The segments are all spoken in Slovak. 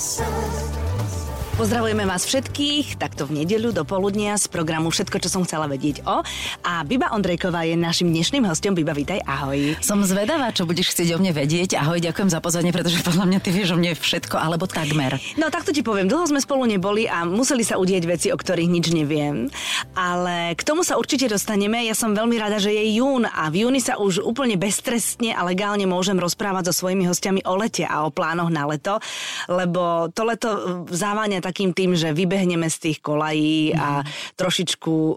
sun. Pozdravujeme vás všetkých, takto v nedeľu do poludnia z programu Všetko, čo som chcela vedieť o. A Biba Ondrejková je našim dnešným hostom. Biba, vítaj, ahoj. Som zvedavá, čo budeš chcieť o mne vedieť. Ahoj, ďakujem za pozornie, pretože podľa mňa ty vieš o mne všetko, alebo takmer. No takto ti poviem, dlho sme spolu neboli a museli sa udieť veci, o ktorých nič neviem. Ale k tomu sa určite dostaneme. Ja som veľmi rada, že je jún a v júni sa už úplne beztrestne a legálne môžem rozprávať so svojimi hostiami o lete a o plánoch na leto, lebo to leto závania takým tým, že vybehneme z tých kolají a trošičku uh,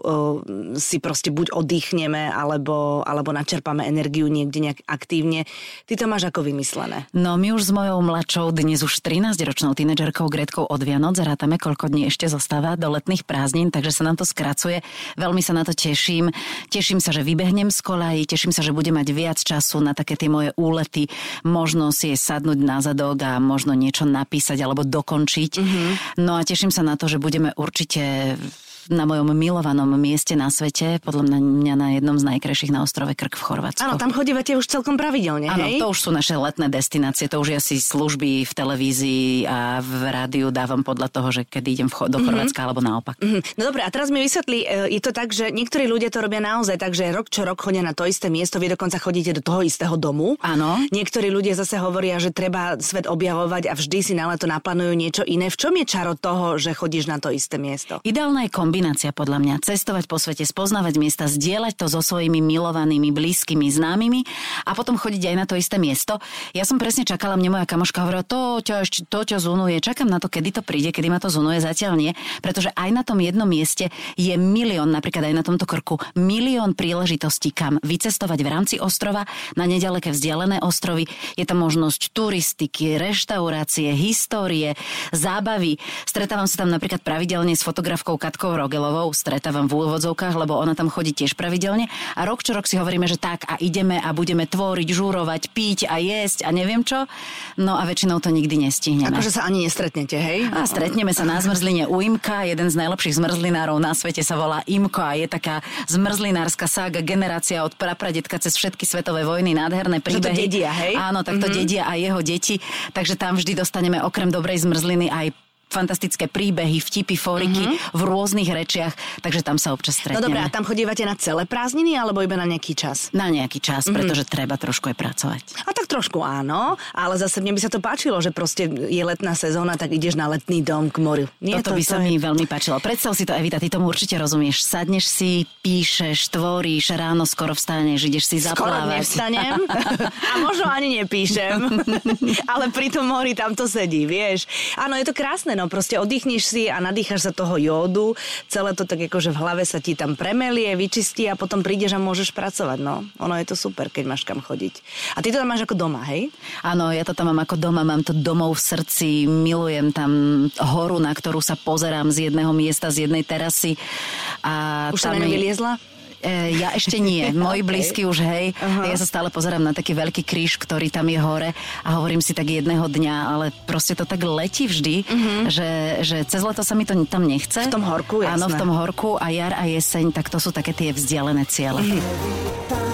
si proste buď oddychneme, alebo, alebo načerpame energiu niekde nejak aktívne. Ty to máš ako vymyslené? No my už s mojou mladšou, dnes už 13-ročnou tínedžerkou Gretkou od Vianoc zrátame, koľko dní ešte zostáva do letných prázdnin, takže sa nám to skracuje. Veľmi sa na to teším. Teším sa, že vybehnem z kolají, teším sa, že budem mať viac času na také tie moje úlety, možno si je sadnúť na zadok a možno niečo napísať alebo dokončiť. Mm-hmm. No a teším sa na to, že budeme určite na mojom milovanom mieste na svete, podľa mňa na jednom z najkrajších na ostrove Krk v Chorvátsku. Áno, tam chodívate už celkom pravidelne, Áno, to už sú naše letné destinácie, to už je asi služby v televízii a v rádiu dávam podľa toho, že keď idem do mhm. Chorvátska mm-hmm. alebo naopak. Mm-hmm. No dobre, a teraz mi vysvetlí, e, je to tak, že niektorí ľudia to robia naozaj tak, že rok čo rok chodia na to isté miesto, vy dokonca chodíte do toho istého domu. Áno. Niektorí ľudia zase hovoria, že treba svet objavovať a vždy si na leto naplánujú niečo iné. V čom je čaro toho, že chodíš na to isté miesto? Ideálna je kombinácia podľa mňa cestovať po svete, spoznávať miesta, zdieľať to so svojimi milovanými, blízkymi, známymi a potom chodiť aj na to isté miesto. Ja som presne čakala, mne moja kamoška hovorila, to ťa to ťa zunuje, čakám na to, kedy to príde, kedy ma to zunuje, zatiaľ nie, pretože aj na tom jednom mieste je milión, napríklad aj na tomto krku, milión príležitostí, kam vycestovať v rámci ostrova na nedaleké vzdialené ostrovy. Je tam možnosť turistiky, reštaurácie, histórie, zábavy. Stretávam sa tam napríklad pravidelne s fotografkou Katkou Rogelovou, stretávam v úvodzovkách, lebo ona tam chodí tiež pravidelne a rok čo rok si hovoríme, že tak a ideme a budeme tvoriť, žúrovať, piť a jesť a neviem čo. No a väčšinou to nikdy nestihneme. Akože sa ani nestretnete, hej? A stretneme sa na zmrzline u Imka, jeden z najlepších zmrzlinárov na svete sa volá Imko a je taká zmrzlinárska sága generácia od prapradetka cez všetky svetové vojny, nádherné príbehy. Že to dedia, hej? Áno, tak to mm-hmm. dedia aj jeho deti, takže tam vždy dostaneme okrem dobrej zmrzliny aj fantastické príbehy, vtipy, foriky uh-huh. v rôznych rečiach, takže tam sa občas stretneme. No dobré, a tam chodívate na celé prázdniny alebo iba na nejaký čas? Na nejaký čas, uh-huh. pretože treba trošku aj pracovať. A tak trošku áno, ale zase mne by sa to páčilo, že proste je letná sezóna, tak ideš na letný dom k moriu. Nie, Toto to, by sa to mi je... veľmi páčilo. Predstav si to, Evita, ty tomu určite rozumieš. Sadneš si, píšeš, tvoríš, ráno skoro vstaneš, ideš si zaplávať. Skoro a možno ani nepíšem, ale pri tom mori tam to sedí, vieš. Áno, je to krásne, no No proste oddychneš si a nadýchaš sa toho jódu, celé to tak akože v hlave sa ti tam premelie, vyčistí a potom prídeš a môžeš pracovať. No, ono je to super, keď máš kam chodiť. A ty to tam máš ako doma, hej? Áno, ja to tam mám ako doma, mám to domov v srdci, milujem tam horu, na ktorú sa pozerám z jedného miesta, z jednej terasy. A Už tam sa na vyliezla? E, ja ešte nie. Moji okay. blízky už, hej. Uh-huh. Ja sa stále pozerám na taký veľký kríž, ktorý tam je hore a hovorím si tak jedného dňa, ale proste to tak letí vždy, uh-huh. že, že cez leto sa mi to tam nechce. V tom horku, jasné. Áno, v tom horku a jar a jeseň, tak to sú také tie vzdialené ciele. Uh-huh.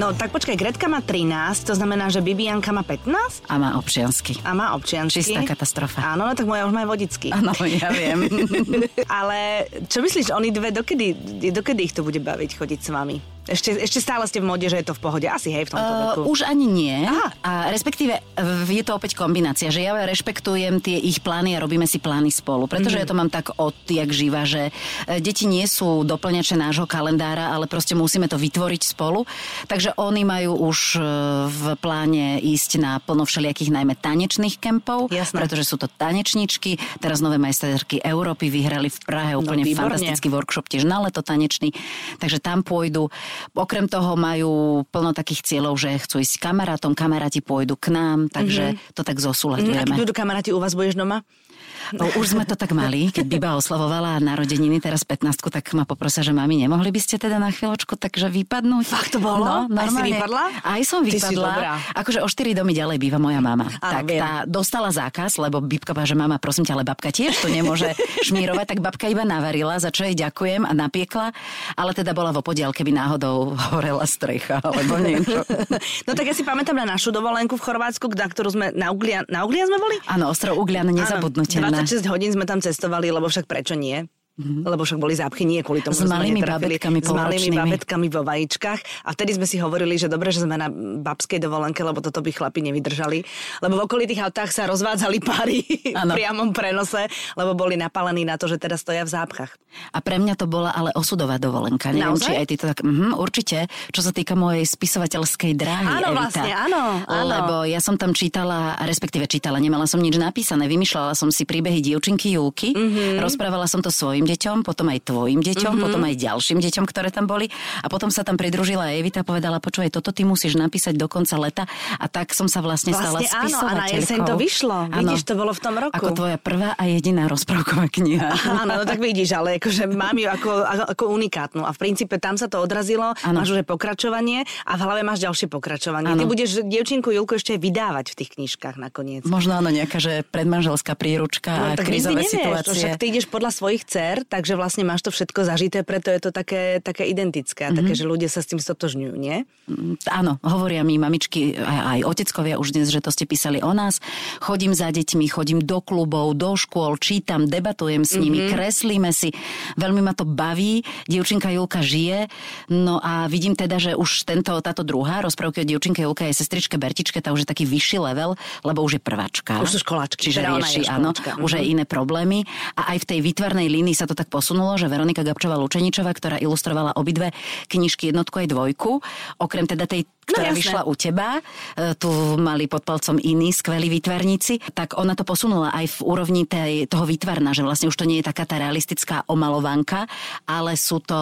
No tak počkaj, Gretka má 13, to znamená, že Bibianka má 15? A má občiansky. A má občiansky. Čistá katastrofa. Áno, no tak moja už má vodický. Áno, ja viem. Ale čo myslíš, oni dve, dokedy, dokedy ich to bude baviť chodiť s vami? Ešte, ešte stále ste v mode, že je to v pohode. Asi hej v tomto uh, veku. Už ani nie. Aha. A respektíve je to opäť kombinácia, že ja rešpektujem tie ich plány a robíme si plány spolu. Pretože mm-hmm. ja to mám tak odjak živa, že e, deti nie sú doplňače nášho kalendára, ale proste musíme to vytvoriť spolu. Takže oni majú už e, v pláne ísť na plno všelijakých najmä tanečných kempov, Jasné. pretože sú to tanečničky. Teraz nové majsterky Európy vyhrali v Prahe úplne no, fantastický workshop tiež na leto tanečný. Takže tam pôjdu. Okrem toho majú plno takých cieľov, že chcú ísť s kamarátom, kamaráti pôjdu k nám, takže mm-hmm. to tak zosúľadujeme. Mm, a keď budú kamaráti u vás, budeš doma? No, už sme to tak mali, keď Biba oslavovala narodeniny, teraz 15 tak ma poprosia, že mami, nemohli by ste teda na chvíľočku takže vypadnúť? Fakt to bolo? No, normálne. Aj si vypadla? Aj som vypadla. Akože o 4 domy ďalej býva moja mama. A, tak viem. tá dostala zákaz, lebo Bibka že mama, prosím ťa, ale babka tiež to nemôže šmírovať, tak babka iba navarila, za čo jej ďakujem a napiekla, ale teda bola vo podiel, keby náhodou náhodou horela strecha, alebo niečo. no tak ja si pamätám na našu dovolenku v Chorvátsku, na ktorú sme na Uglian, na Uglian sme boli? Áno, ostrov Uglian, nezabudnutelné. 26 hodín sme tam cestovali, lebo však prečo nie? Mm-hmm. Lebo však boli zápchy nie kvôli tomu, s malými babetkami S malými babetkami vo vajíčkach. A vtedy sme si hovorili, že dobre, že sme na babskej dovolenke, lebo toto by chlapi nevydržali. Lebo v okolitých autách sa rozvádzali páry v priamom prenose, lebo boli napálení na to, že teda stoja v zápchách. A pre mňa to bola ale osudová dovolenka. Neviem, Naozaj? či aj ty to tak... Mhm, určite, čo sa týka mojej spisovateľskej dráhy, Áno, Evita. vlastne, áno, áno. Lebo ja som tam čítala, respektíve čítala, nemala som nič napísané, vymýšľala som si príbehy dievčinky Julky, mm-hmm. rozprávala som to svojim deťom, potom aj tvojim deťom, mm-hmm. potom aj ďalším deťom, ktoré tam boli. A potom sa tam pridružila Evita a povedala, počúvaj, toto ty musíš napísať do konca leta. A tak som sa vlastne, stala Vlastne áno, a na spisovateľkou. jeseň to vyšlo. Vidíš, to bolo v tom roku. Ako tvoja prvá a jediná rozprávková kniha. Áno, no tak vidíš, ale akože mám ju ako, ako unikátnu a v princípe tam sa to odrazilo, Áno. máš už pokračovanie a v hlave máš ďalšie pokračovanie. Ty Áno. budeš dievčinku Julku ešte aj vydávať v tých knižkách nakoniec. Možno áno, nejaká, že predmanželská príručka a No, tak krízové nevieš, to situácie. však ty ideš podľa svojich dcer, takže vlastne máš to všetko zažité, preto je to také, také identické a Mhm. také, že ľudia sa s tým stotožňujú, nie? Mm, Áno, hovoria mi mamičky, aj, aj oteckovia už dnes, že to ste písali o nás. Chodím za deťmi, chodím do klubov, do škôl, čítam, debatujem s nimi, mm-hmm. kreslíme si. Veľmi ma to baví. Dievčinka Julka žije. No a vidím teda, že už tento, táto druhá rozprávka o dievčinke Julka je sestričke Bertičke, tá už je taký vyšší level, lebo už je prváčka. Už sú školáčky, Čiže teda rieši, je áno, už aj Mhm. iné problémy. A aj v tej výtvarnej línii sa to tak posunulo, že Veronika Gabčová Lučeničová, ktorá ilustrovala obidve knižky jednotku aj dvojku, okrem teda tej ktorá jasné. vyšla u teba, e, tu mali pod palcom iní skvelí výtvarníci, tak ona to posunula aj v úrovni tej, toho výtvarna, že vlastne už to nie je taká tá realistická omalovanka, ale sú to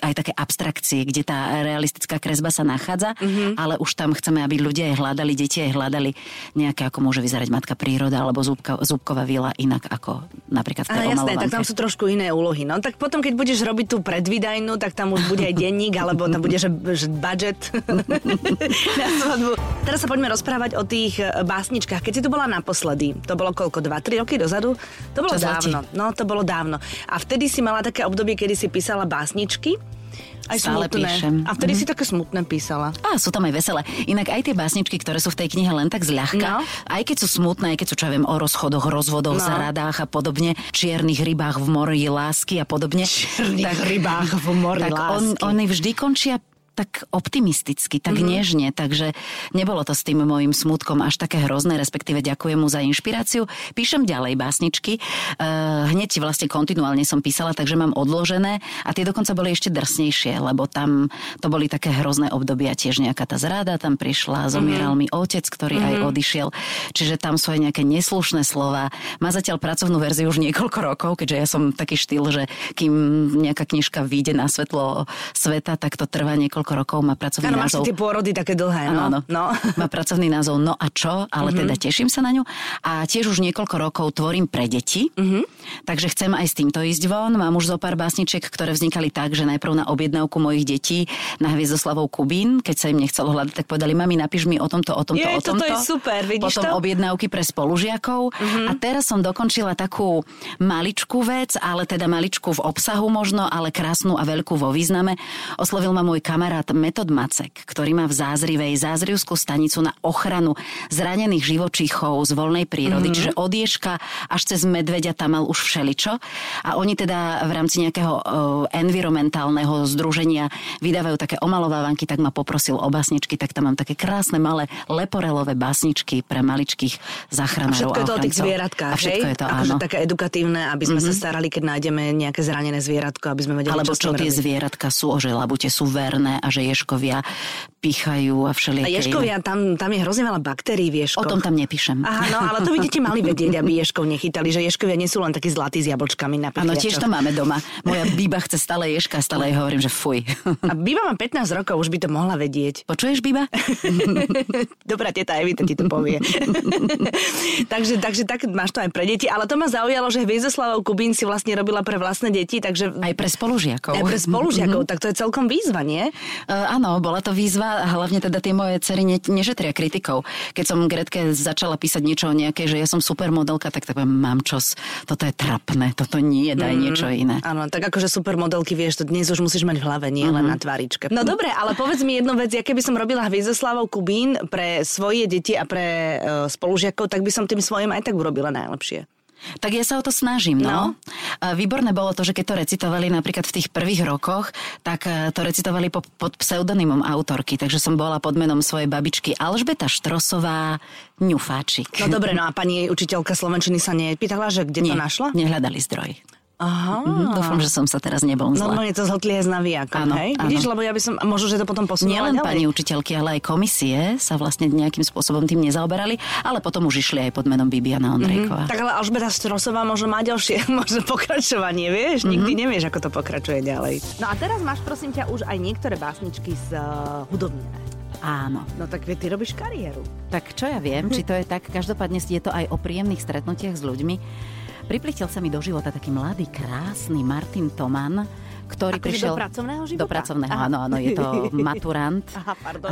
aj také abstrakcie, kde tá realistická kresba sa nachádza, Mhm. mm-hmm. ale už tam chceme, aby ľudia aj hľadali, deti aj hľadali nejaké, ako môže vyzerať matka príroda alebo zúbka, zúbková vila inak ako napríklad v tej Áno, jasné, tak tam sú trošku iné úlohy. No tak potom, keď budeš robiť tú predvídajnú, tak tam už bude aj denník, alebo tam bude, že, že budget na svadbu. Teraz sa poďme rozprávať o tých e, básničkách. Keď si tu bola naposledy, to bolo koľko, 2-3 roky dozadu? To bolo Čas letí. dávno. No, to bolo dávno. A vtedy si mala také obdobie, kedy si písala básničky. Aj Stále smutné. píšem. A vtedy si také smutné písala. A sú tam aj veselé. Inak aj tie básničky, ktoré sú v tej knihe len tak zľahka, No. aj keď sú smutné, aj keď sú, čo ja viem, o rozchodoch, rozvodoch, No. zaradách a podobne, čiernych rybách v mori lásky a podobne. Čiernych rybách v mori tak on, lásky. oni vždy končia tak optimisticky, tak mm-hmm. nežne, takže nebolo to s tým môjim smutkom až také hrozné, respektíve ďakujem mu za inšpiráciu. Píšem ďalej básničky, uh, hneď vlastne kontinuálne som písala, takže mám odložené a tie dokonca boli ešte drsnejšie, lebo tam to boli také hrozné obdobia, tiež nejaká tá zrada tam prišla, zomieral mm-hmm. mi otec, ktorý mm-hmm. aj odišiel, čiže tam sú aj nejaké neslušné slova. Má zatiaľ pracovnú verziu už niekoľko rokov, keďže ja som taký štýl, že kým nejaká knižka vyjde na svetlo sveta, tak to trvá niekoľko rokov, má pracovný Áno, máš názov. tie pôrody také dlhé, no. Áno, áno. no. Má pracovný názov No a čo, ale mm-hmm. teda teším sa na ňu. A tiež už niekoľko rokov tvorím pre deti, mm-hmm. takže chcem aj s týmto ísť von. Mám už zo pár básničiek, ktoré vznikali tak, že najprv na objednávku mojich detí na Hviezdoslavou Kubín, keď sa im nechcelo hľadať, tak povedali, mami, napíš mi o tomto, o tomto, Jej, o tomto. je super, vidíš Potom to? objednávky pre spolužiakov. Mm-hmm. A teraz som dokončila takú maličkú vec, ale teda maličku v obsahu možno, ale krásnu a veľkú vo význame. Oslovil ma môj kamarát Metod Macek, ktorý má v Zázrivej Zázrivskú stanicu na ochranu zranených živočíchov z voľnej prírody. Mm-hmm. Čiže od ježka až cez medveďa tam mal už všeličo. A oni teda v rámci nejakého uh, environmentálneho združenia vydávajú také omalovávanky, tak ma poprosil o básničky, tak tam mám také krásne malé leporelové básničky pre maličkých A záchranárov. všetko je to o tých zvieratkách, A všetko hej? je to, akože áno. také edukatívne, aby sme mm-hmm. sa starali, keď nájdeme nejaké zranené zvieratko, aby sme vedeli, Alebo čo, čo tie robiť. zvieratka sú, že labute sú verné a že ješkovia pichajú a A všelijaké iné. ješkovia, tam, tam je hrozne veľa baktérií v O ješkoch. tom tam nepíšem. Aha, no, ale to by deti mali vedieť, aby ješkov nechytali, že ješkovia nie sú len takí zlatí s jablčkami na Áno, tiež to máme doma. Moja bíba chce stále ješka, stále jej hovorím, že fuj. A Biba má 15 rokov, už by to mohla vedieť. Počuješ, bíba? Dobrá teta Evita ti to povie. takže, takže tak máš to aj pre deti, ale to ma zaujalo, že Hviezdoslavou Kubín si vlastne robila pre vlastné deti, takže Aj pre spolužiakov. aj pre spolužiakov, tak to je celkom výzva, nie? Uh, áno, bola to výzva a hlavne teda tie moje cery ne, nežetria kritikou. Keď som Gretke začala písať niečo o nejakej, že ja som supermodelka, tak tak mám čos, toto je trapné, toto nie, daj mm, niečo iné. Áno, tak akože supermodelky, vieš, to dnes už musíš mať v hlave, nie mm-hmm. len mhm. na tváričke. No dobre, ale povedz mi jednu vec, ja keby som robila Hviezdoslavou Kubín pre svoje deti a pre uh, spolužiakov, tak by som tým svojim aj tak urobila najlepšie. Tak ja sa o to snažím, no. no. Výborné bolo to, že keď to recitovali napríklad v tých prvých rokoch, tak e, to recitovali po, pod pseudonymom autorky, takže som bola pod menom svojej babičky Alžbeta Štrosová Ňufáčik. No dobre, no a pani učiteľka Slovenčiny sa nepýtala, že kde Nie, to našla? nehľadali zdroj. Aha. Mm-hmm, dúfam, že som sa teraz nebol zle. Normálne to zhltli aj z navijakom, hej? Áno. Vidíš, lebo ja by som, možno, že to potom posunula Nielen ďalej. pani učiteľky, ale aj komisie sa vlastne nejakým spôsobom tým nezaoberali, ale potom už išli aj pod menom Bibiana Ondrejková. Mm-hmm. Tak ale Alžbeta Strosová možno má ďalšie, možno pokračovanie, vieš? Mm-hmm. Nikdy nevieš, ako to pokračuje ďalej. No a teraz máš, prosím ťa, už aj niektoré básničky z uh, hudobné. Áno. No tak ty robíš kariéru. Tak čo ja viem, či to je tak, každopádne je to aj o príjemných stretnutiach s ľuďmi. Priplichtel sa mi do života taký mladý, krásny Martin Toman, ktorý Ako prišiel... do pracovného života? Do pracovného, Aha. áno, áno, je to maturant. Aha, pardon.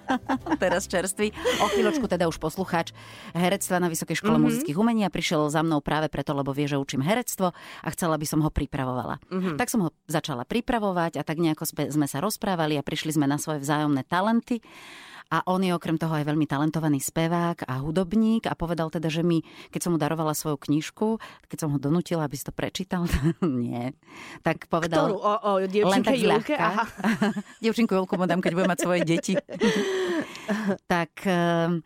Teraz čerstvý. O chvíľočku teda už poslucháč herectva na Vysokej škole mm-hmm. muzických umení a prišiel za mnou práve preto, lebo vie, že učím herectvo a chcela by som ho pripravovala. Mm-hmm. Tak som ho začala pripravovať a tak nejako sme sa rozprávali a prišli sme na svoje vzájomné talenty. A on je okrem toho aj veľmi talentovaný spevák a hudobník a povedal teda, že mi, keď som mu darovala svoju knižku, keď som ho donútila, aby si to prečítal, nie, tak povedal... Ktorú? O, o tak Julke? Aha. Dievčinku Julku mu dám, keď budem mať svoje deti. tak ehm,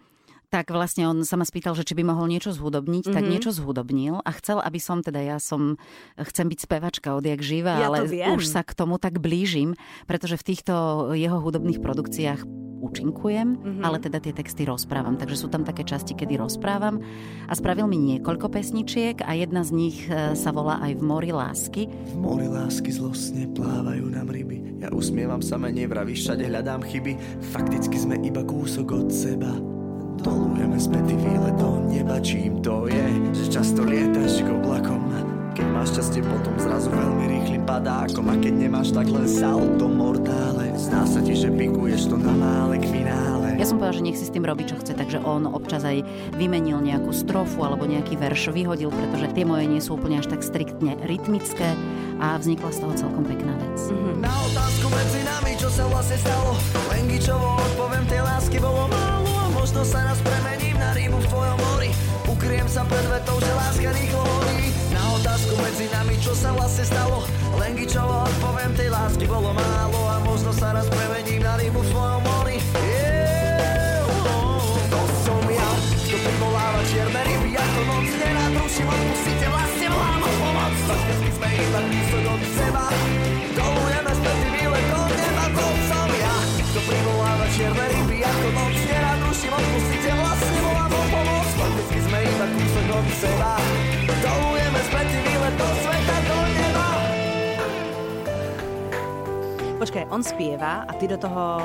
tak vlastne on sa ma spýtal, že či by mohol niečo zhudobniť, mm-hmm. tak mhm. niečo zhudobnil a chcel, aby som, teda ja som, chcem byť spevačka odjak živa, ja ale už sa k tomu tak blížim, pretože v týchto jeho hudobných produkciách účinkujem, mm-hmm. ale teda tie texty rozprávam. Takže sú tam také časti, kedy rozprávam a spravil mi niekoľko pesničiek a jedna z nich e, sa volá aj V mori lásky. V mori lásky zlostne plávajú nám ryby. Ja usmievam sa menej, vraví, všade hľadám chyby. Fakticky sme iba kúsok od seba. Dolujeme späty výlet do neba, čím to je, že často lietaš k oblakom. Keď máš šťastie, potom zrazu veľmi rýchlym padákom A keď nemáš, tak len salto mortále. Zdá sa ti, že pikuješ to na mále k finále. Ja som povedal, že nech si s tým robí, čo chce Takže on občas aj vymenil nejakú strofu Alebo nejaký verš vyhodil Pretože tie moje nie sú úplne až tak striktne rytmické A vznikla z toho celkom pekná vec. Mm-hmm. Na otázku medzi nami, čo sa vlastne stalo? Lengičovo odpoviem, tej lásky bolo málo A možno sa raz premením na rybu v tvojom mori. Ukryjem sa pred vetou, že láska rýchlo horí Na otázku medzi nami, čo sa vlastne stalo? Lengičovo odpoviem, tej lásky bolo málo A možno sa raz premením na rybu v tvojom mori. Yeah, To som ja, kto privoláva čierne ryby Ako noc nenadruším, odpustite vlastne volám o pomoc. Fakticky sme iba od seba Počkaj, on spieva a ty do toho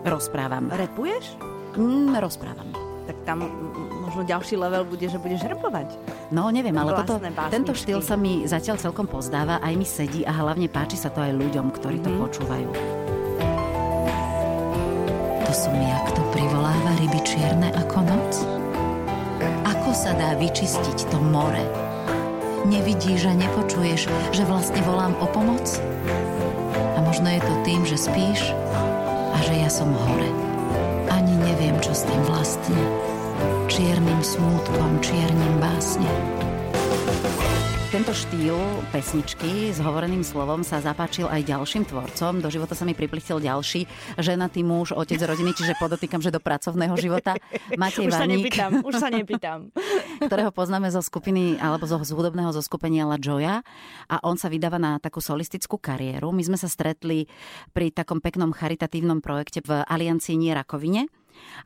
rozprávam. Repuješ? Mm, rozprávam. Tak tam možno ďalší level bude, že budeš repovať. No neviem, ale toto, básničky. tento štýl sa mi zatiaľ celkom pozdáva, aj mi sedí a hlavne páči sa to aj ľuďom, ktorí mm-hmm. to počúvajú. To som ja, kto privoláva ryby čierne ako noc? Ako sa dá vyčistiť to more? Nevidíš a nepočuješ, že vlastne volám o pomoc? Možno je to tým, že spíš a že ja som hore. Ani neviem, čo s tým vlastne. Čiernym smútkom, čiernym básne. Tento štýl pesničky s hovoreným slovom sa zapáčil aj ďalším tvorcom. Do života sa mi priplichtil ďalší ženatý muž, otec rodiny, čiže podotýkam, že do pracovného života. Matej už Vaník, sa nepýtam, už sa nepýtam. ktorého poznáme zo skupiny alebo zo, hudobného zoskupenia La Joya a on sa vydáva na takú solistickú kariéru. My sme sa stretli pri takom peknom charitatívnom projekte v Aliancii Nie rakovine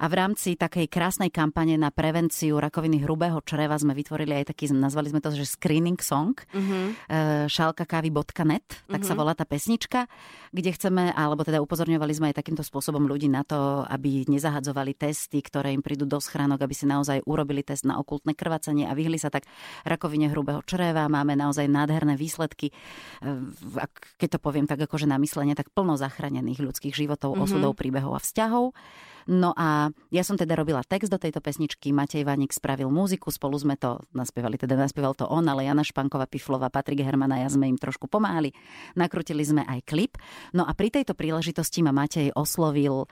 A v rámci takej krásnej kampane na prevenciu rakoviny hrubého čreva sme vytvorili aj taký, nazvali sme to, že screening song, uh-huh. šalkakávy.net, tak uh-huh. sa volá tá pesnička, kde chceme, alebo teda upozorňovali sme aj takýmto spôsobom ľudí na to, aby nezahadzovali testy, ktoré im prídu do schránok, aby si naozaj urobili test na okultné krvácanie a vyhli sa tak rakovine hrubého čreva. Máme naozaj nádherné výsledky. Keď to poviem tak akože na myslenie, tak plno zachránených ľudských životov, mm-hmm. osudov, príbehov a vzťahov. No a ja som teda robila text do tejto pesničky, Matej Vanik spravil múziku, spolu sme to naspievali, teda naspieval to on, ale Jana Španková, Piflova, Patrik Hermana, ja sme im trošku pomáhali. Nakrutili sme aj klip. No a pri tejto príležitosti ma Matej oslovil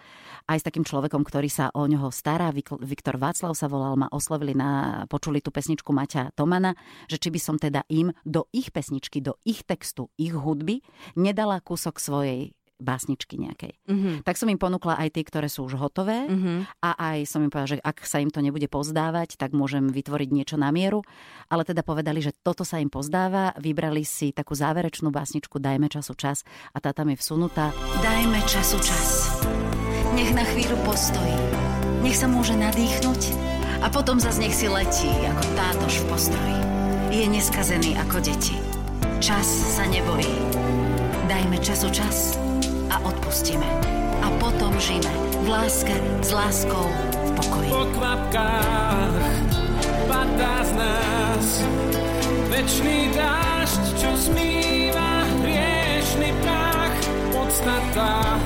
aj s takým človekom, ktorý sa o ňoho stará. Viktor Václav sa volal, ma oslovili na, počuli tú pesničku Maťa Tomana, že či by som teda im do ich pesničky, do ich textu, ich hudby nedala kúsok svojej básničky nejakej. Mm-hmm. Tak som im ponúkla aj tie, ktoré sú už hotové mm-hmm. a aj som im povedala, že ak sa im to nebude pozdávať, tak môžem vytvoriť niečo na mieru. Ale teda povedali, že toto sa im pozdáva, vybrali si takú záverečnú básničku Dajme času čas a tá tam je vsunutá. Dajme času čas. Nech na chvíľu postojí. Nech sa môže nadýchnuť a potom zase nech si letí ako tátož v postroji. Je neskazený ako deti. Čas sa nebojí. Dajme času čas a odpustíme. A potom žijeme v láske, s láskou, v pokoji. Po kvapkách padá z nás večný dážď, čo smýva hriešný prach. Podstata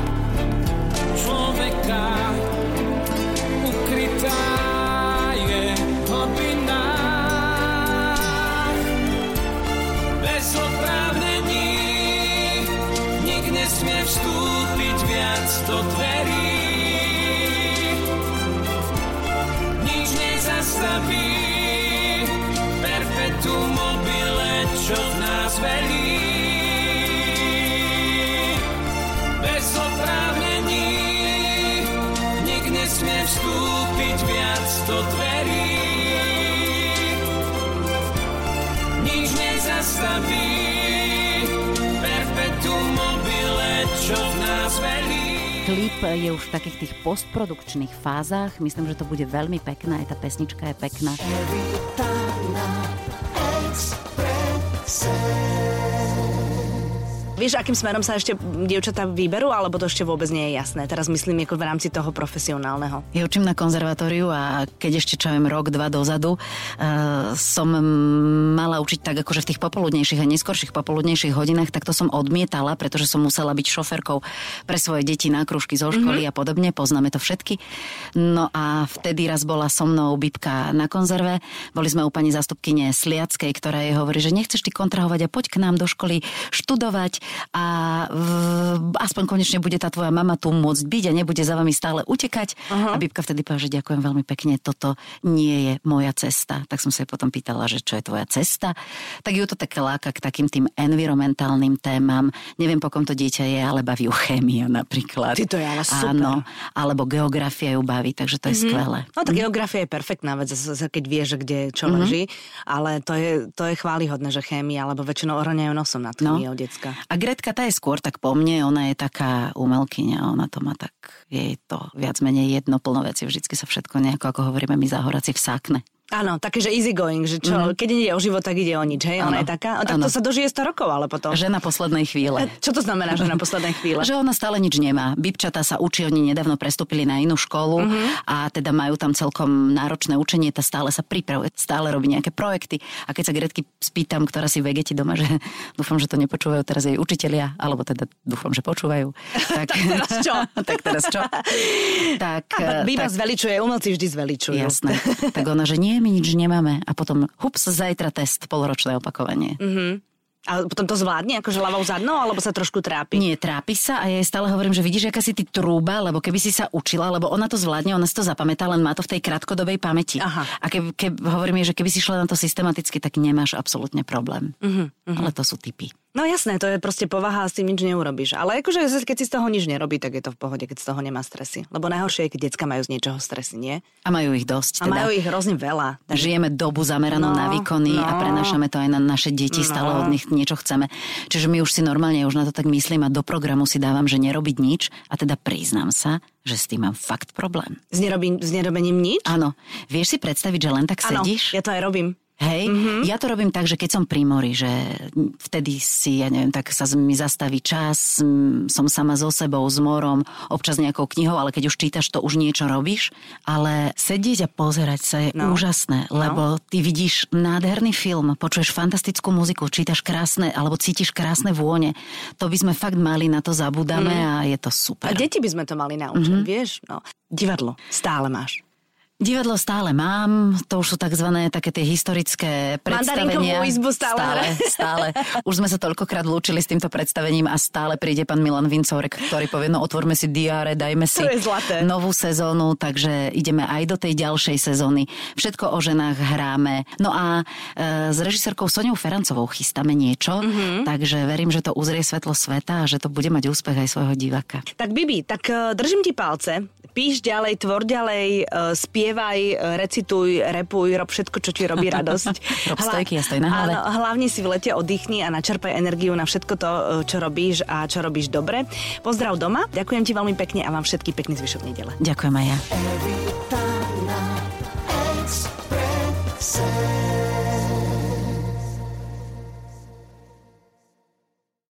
človeka ukrytá je v do dverí. Je už v takých tých postprodukčných fázach. Myslím, že to bude veľmi pekné, aj tá pesnička je pekná. Vieš, akým smerom sa ešte dievčatá vyberú, alebo to ešte vôbec nie je jasné? Teraz myslím ako v rámci toho profesionálneho. Ja učím na konzervatóriu a keď ešte čo viem rok, dva dozadu, uh, som mala učiť tak akože v tých popoludnejších a neskorších popoludnejších hodinách, tak to som odmietala, pretože som musela byť šoferkou pre svoje deti na kružky zo školy mm-hmm. a podobne, poznáme to všetky. No a vtedy raz bola so mnou Bibka na konzerve, boli sme u pani zastupkyne Sliackej, ktorá jej hovorí, že nechceš ty kontrahovať a poď k nám do školy študovať a v, aspoň konečne bude tá tvoja mama tu môcť byť a nebude za vami stále utekať. Uh-huh. A Bibka vtedy povedala, že ďakujem veľmi pekne, toto nie je moja cesta. Tak som sa jej potom pýtala, že čo je tvoja cesta. Tak ju to také láka k takým tým environmentálnym témam. Neviem, po kom to dieťa je, ale baví ju chémia napríklad. Ty to je ale super. Áno, alebo geografia ju baví, takže to je mm-hmm. skvelé. No tak geografia je perfektná vec, keď vieš, kde čo mm-hmm. leží, ale to je, to je chválihodné, že chémia, alebo väčšinou ohrňajú nosom na no. od decka. A Gretka tá je skôr tak po mne, ona je taká umelkyňa, ona to má tak, jej to viac menej jedno plno veci, vždycky sa všetko nejako, ako hovoríme my záhoraci, vsákne. Áno, také, že easy going, že čo, mm-hmm. keď ide o život, tak ide o nič, hej? Ona je taká. A tak ano. to sa dožije 100 rokov, ale potom. Žena poslednej chvíle. Čo to znamená, že na poslednej chvíle? že ona stále nič nemá. Bibčata sa učí, oni nedávno prestúpili na inú školu mm-hmm. a teda majú tam celkom náročné učenie, tá stále sa pripravuje, stále robí nejaké projekty. A keď sa Gretky spýtam, ktorá si vegeti doma, že dúfam, že to nepočúvajú teraz jej učitelia, alebo teda dúfam, že počúvajú. Tak, tak teraz čo? tak teraz čo? tak, Býva tak, zveličuje, umelci vždy zveličujú. Jasné. Tak ona, že nie, my nič nemáme a potom hups, zajtra test, polročné opakovanie. Mm-hmm. A potom to zvládne, akože ľavou zadnou, alebo sa trošku trápi? Nie, trápi sa a ja jej stále hovorím, že vidíš, aká si ty trúba, lebo keby si sa učila, lebo ona to zvládne, ona si to zapamätá, len má to v tej krátkodobej pamäti. Aha. A keby, keby, hovorím jej, že keby si šla na to systematicky, tak nemáš absolútne problém. Uh-huh, uh-huh. Ale to sú typy. No jasné, to je proste povaha a s tým nič neurobíš. Ale akože keď si z toho nič nerobí, tak je to v pohode, keď z toho nemá stresy. Lebo najhoršie je, keď decka majú z niečoho stresy, nie? A majú ich dosť. A Teda. majú ich hrozne veľa. Tak... Žijeme dobu zameranú No, na výkony a no. prenášame to aj na naše deti, stále od nich niečo chceme. Čiže my už si normálne, už na to tak myslím a do programu si dávam, že nerobiť nič a teda priznám sa, že s tým mám fakt problém. S, nerobí, s nerobením nič? Áno, vieš si predstaviť, že len tak Áno, sedíš? ja to aj robím. Hej, mm-hmm. ja to robím tak, že keď som pri mori, že vtedy si, ja neviem, tak sa mi zastaví čas, som sama so sebou, s morom, občas nejakou knihou, ale keď už čítaš, to už niečo robíš. Ale sedieť a pozerať sa je no. No. úžasné, lebo ty vidíš nádherný film, počuješ fantastickú muziku, čítaš krásne, alebo cítiš krásne vône. To by sme fakt mali, na to zabudáme mm. a je to super. A deti by sme to mali naučiť, mm-hmm. vieš? No. Divadlo stále máš. Divadlo stále mám, to už sú takzvané také tie historické predstavenia. Izbu stále stále, stále. Už sme sa toľkokrát lúčili s týmto predstavením a stále príde pán Milan Vincorek, ktorý povie, no otvorme si diáre, dajme si novú sezónu, takže ideme aj do tej ďalšej sezóny. Všetko o ženách hráme. No a e, s režisérkou Soňou Ferancovou chystáme niečo, Mhm. mm-hmm. takže verím, že to uzrie svetlo sveta a že to bude mať úspech aj svojho diváka. Tak Bibi, tak eh, držím ti palce. Píš ďalej, tvor ďalej, eh, spievaj, eh, recituj, repuj, rob všetko, čo ti robí radosť. Rob stojky a stoj na hlave. Áno, hlavne si v lete oddychni a načerpaj energiu na všetko to, eh, čo robíš a čo robíš dobre. Pozdrav doma, ďakujem ti veľmi pekne a vám všetky pekný zvyšok nedele. Ďakujem aj ja. Every time na Expresse.